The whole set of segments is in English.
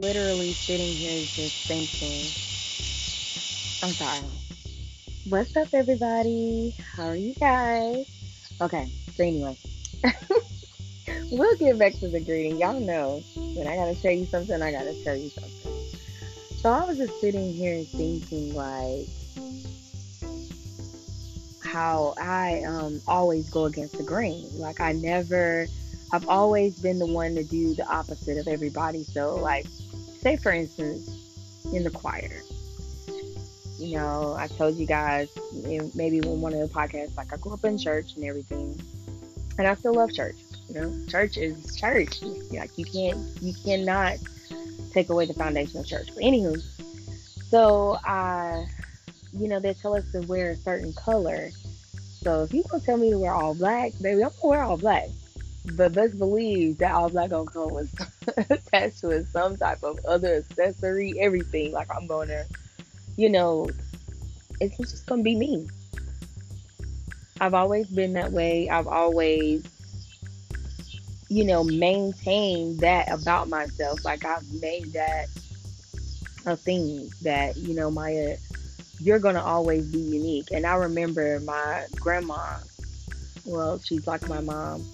literally sitting here just thinking. I'm sorry. What's up, everybody? How are you guys? Okay, so anyway, we'll get back to the greeting. Y'all know when I gotta tell you something, I gotta tell you something. So I was just sitting here thinking, like, how I um, always go against the grain. Like, I never, I've always been the one to do the opposite of everybody. So, like, say for instance, in the choir, you know, I told you guys maybe in one of the podcasts, like I grew up in church and everything, and I still love church. You know, church is church. Like you can't, you cannot take away the foundation of church. But anywho, so I, you know, they tell us to wear a certain color. So if you gonna tell me to wear all black, baby, I'm gonna wear all black. But best believe that all black gonna come with attached it some type of other accessory, everything. Like I'm gonna, you know, it's just gonna be me. I've always been that way. I've always, you know, maintained that about myself. Like I've made that a thing that, you know, Maya, you're gonna always be unique. And I remember my grandma, well, she's like my mom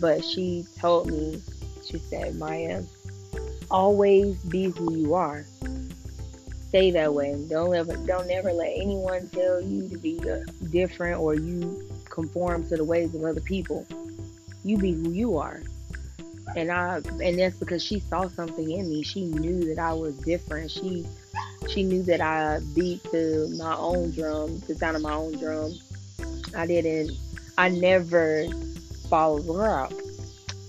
but she told me, she said, Maya, always be who you are. Stay that way. Don't ever, don't ever let anyone tell you to be uh, different or you conform to the ways of other people. You be who you are. And I, and that's because she saw something in me. She knew that I was different. She, she knew that I beat to my own drum, the sound of my own drum. I didn't, I never followed her up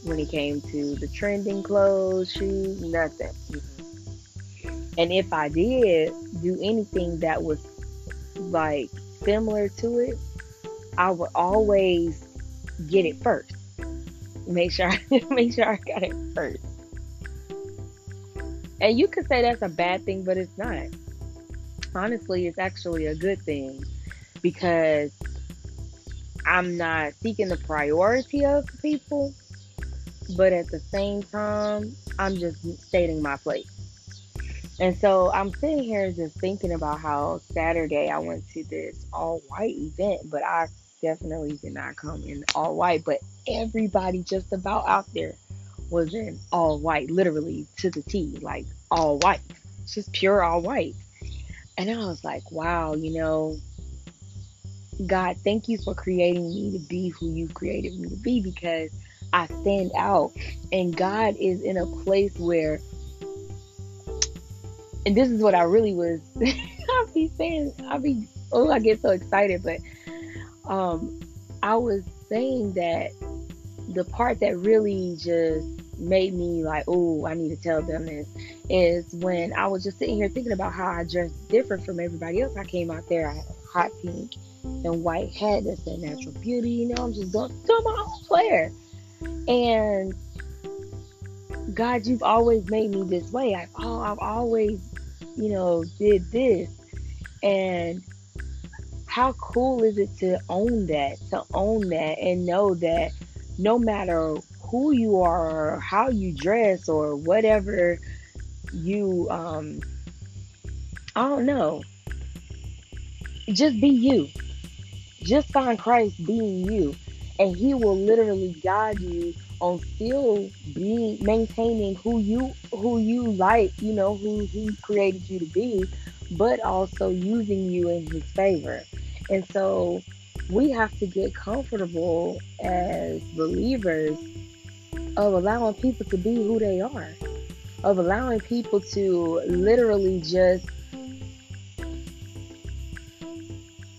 when it came to the trending clothes, shoes, nothing. Mm-hmm. And if I did do anything that was like similar to it, I would always get it first. Make sure I make sure I got it first. And you could say that's a bad thing, but it's not. Honestly, it's actually a good thing because I'm not seeking the priority of people, but at the same time, I'm just stating my place. And so I'm sitting here just thinking about how Saturday I went to this all white event, but I definitely did not come in all white, but everybody just about out there was in all white, literally to the T, like all white, just pure all white. And I was like, wow, you know, God, thank you for creating me to be who you created me to be because I stand out. And God is in a place where, and this is what I really was, I'll be saying, I'll be, oh, I get so excited, but um, I was saying that the part that really just made me like, oh, I need to tell them this is when I was just sitting here thinking about how I dressed different from everybody else. I came out there, I had hot pink and white head. that said natural beauty. You know, I'm just doing, doing my own flair. And God, you've always made me this way. I've, oh, I've always, you know, did this. And how cool is it to own that, to own that and know that no matter who you are or how you dress or whatever you um I don't know. Just be you. Just find Christ being you, and He will literally guide you on still being maintaining who you who you like, you know, who He created you to be, but also using you in His favor. And so we have to get comfortable as believers of allowing people to be who they are, of allowing people to literally just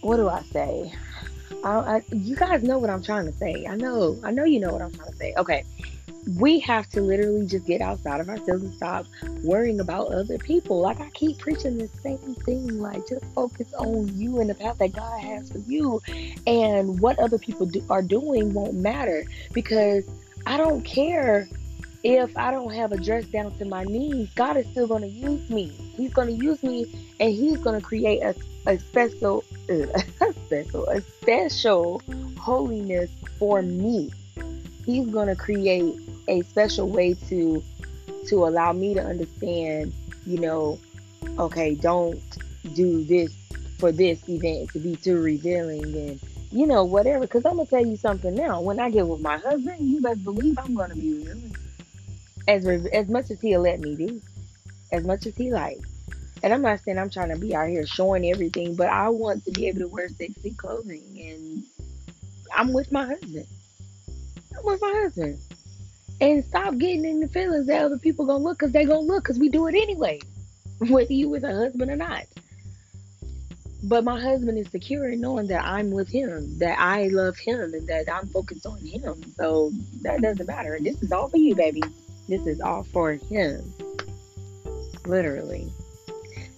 what do I say? I, you guys know what I'm trying to say. I know, I know you know what I'm trying to say. Okay, we have to literally just get outside of ourselves and stop worrying about other people. Like I keep preaching the same thing. Like just focus on you and the path that God has for you, and what other people do, are doing won't matter because I don't care if I don't have a dress down to my knees. God is still going to use me. He's going to use me, and He's going to create a, a special a special, a special holiness for me. He's going to create a special way to to allow me to understand, you know, okay, don't do this for this event to be too revealing and you know whatever. Because I'm gonna tell you something now. When I get with my husband, you best believe I'm gonna be revealing as as much as he'll let me be, as much as he likes. And I'm not saying I'm trying to be out here showing everything, but I want to be able to wear sexy clothing, and I'm with my husband. I'm with my husband. And stop getting in the feelings that other people gonna look, cause they gonna look, cause we do it anyway, whether you with a husband or not. But my husband is secure in knowing that I'm with him, that I love him, and that I'm focused on him. So that doesn't matter. This is all for you, baby. This is all for him. Literally.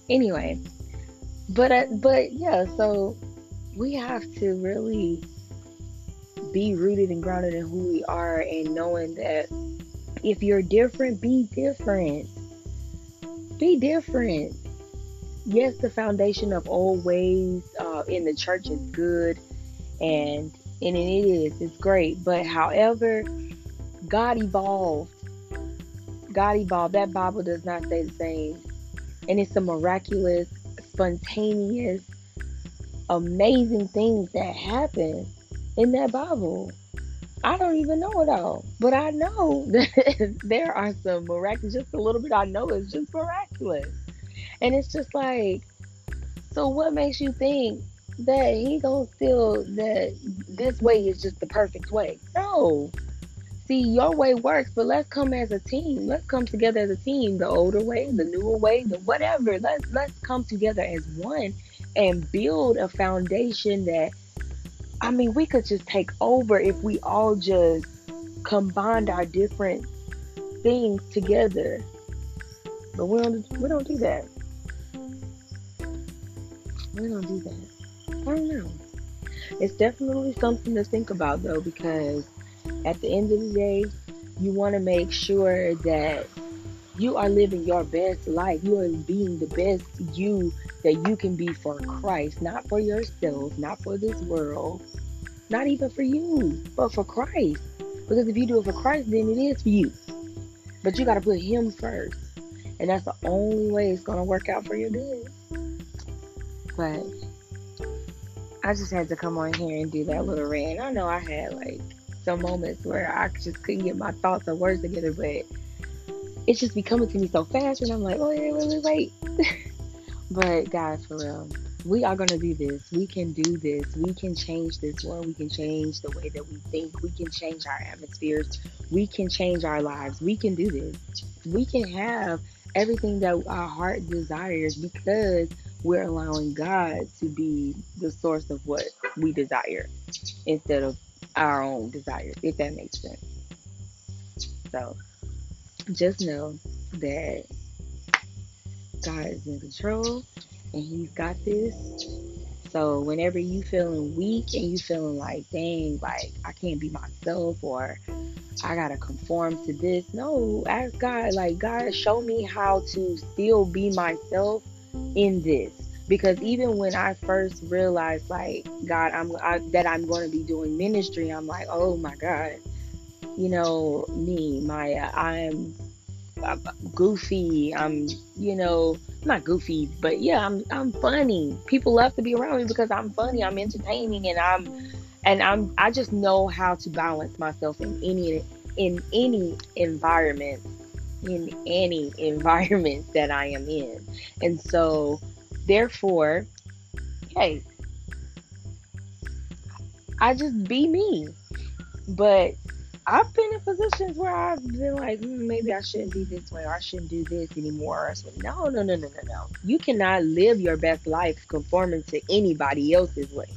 Anyway, but uh, but yeah, so we have to really be rooted and grounded in who we are and knowing that if you're different, be different. Be different. Yes, the foundation of old ways uh, in the church is good, and and it is. It's great. But however, God evolved. God evolved. That Bible does not say the same, and it's a miraculous, spontaneous, amazing things that happen in that Bible. I don't even know it all, but I know that there are some miraculous, just a little bit I know it's just miraculous. And it's just like, so what makes you think that he gonna feel that this way is just the perfect way? No. See, your way works, but let's come as a team. Let's come together as a team. The older way, the newer way, the whatever. Let's let's come together as one and build a foundation that I mean, we could just take over if we all just combined our different things together. But we don't we don't do that. We don't do that. I don't know. It's definitely something to think about though, because at the end of the day, you want to make sure that you are living your best life. You are being the best you that you can be for Christ, not for yourself, not for this world, not even for you, but for Christ. Because if you do it for Christ, then it is for you. But you got to put Him first. And that's the only way it's going to work out for your good. But I just had to come on here and do that little rant. I know I had like some moments where I just couldn't get my thoughts or words together, but it's just be coming to me so fast. And I'm like, oh, yeah, wait, wait, wait. but guys, for real we are to do this. We can do this. We can change this world. We can change the way that we think. We can change our atmospheres. We can change our lives. We can do this. We can have everything that our heart desires because we're allowing God to be the source of what we desire instead of our own desires, if that makes sense. So just know that God is in control and he's got this. So whenever you feeling weak and you feeling like, dang, like I can't be myself or I gotta conform to this, no, ask God, like God, show me how to still be myself in this. Because even when I first realized, like God, I'm I, that I'm going to be doing ministry, I'm like, oh my God, you know me, Maya, I'm I'm goofy. I'm, you know, not goofy, but yeah, I'm I'm funny. People love to be around me because I'm funny. I'm entertaining, and I'm and I'm I just know how to balance myself in any in any environment in any environment that I am in. And so therefore, hey, I just be me. But I've been in positions where I've been like, mm, maybe I shouldn't be this way, or I shouldn't do this anymore. no, no, no, no, no, no. You cannot live your best life conforming to anybody else's way.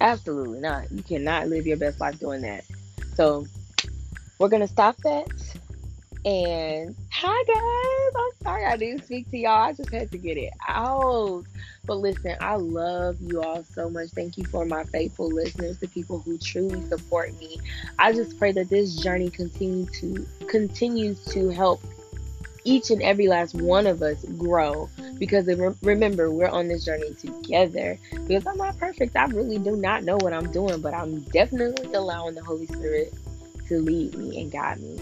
Absolutely not. You cannot live your best life doing that. So we're gonna stop that. And hi guys, sorry I didn't speak to y'all. I just had to get it out. But listen, I love you all so much. Thank you for my faithful listeners, the people who truly support me. I just pray that this journey continue to continues to help each and every last one of us grow because remember we're on this journey together because i'm not perfect i really do not know what i'm doing but i'm definitely allowing the holy spirit to lead me and guide me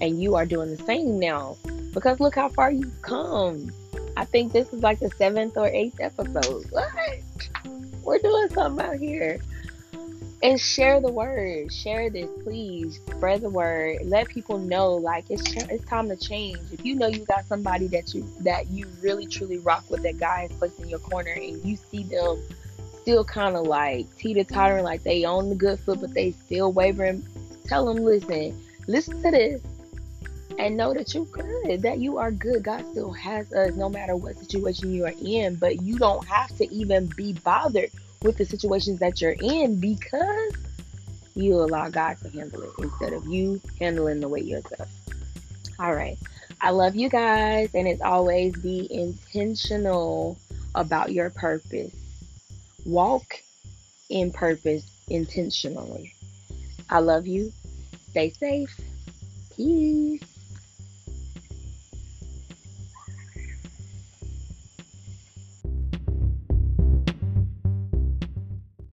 And you are doing the same now because look how far you've come. I think this is like the seventh or eighth episode. What? We're doing something out here. And share the word. Share this, please. Spread the word. Let people know like it's it's time to change. If you know you got somebody that you that you really truly rock with, that guy is placed in your corner, and you see them still kind of like teeter tottering, like they on the good foot, but they still wavering. Tell them, listen, listen to this and know that you're good, that you are good. God still has us no matter what situation you are in, but you don't have to even be bothered with the situations that you're in because you allow God to handle it instead of you handling the way yourself. All right. I love you guys, and as always, be intentional about your purpose. Walk in purpose intentionally. I love you. Stay safe. Peace.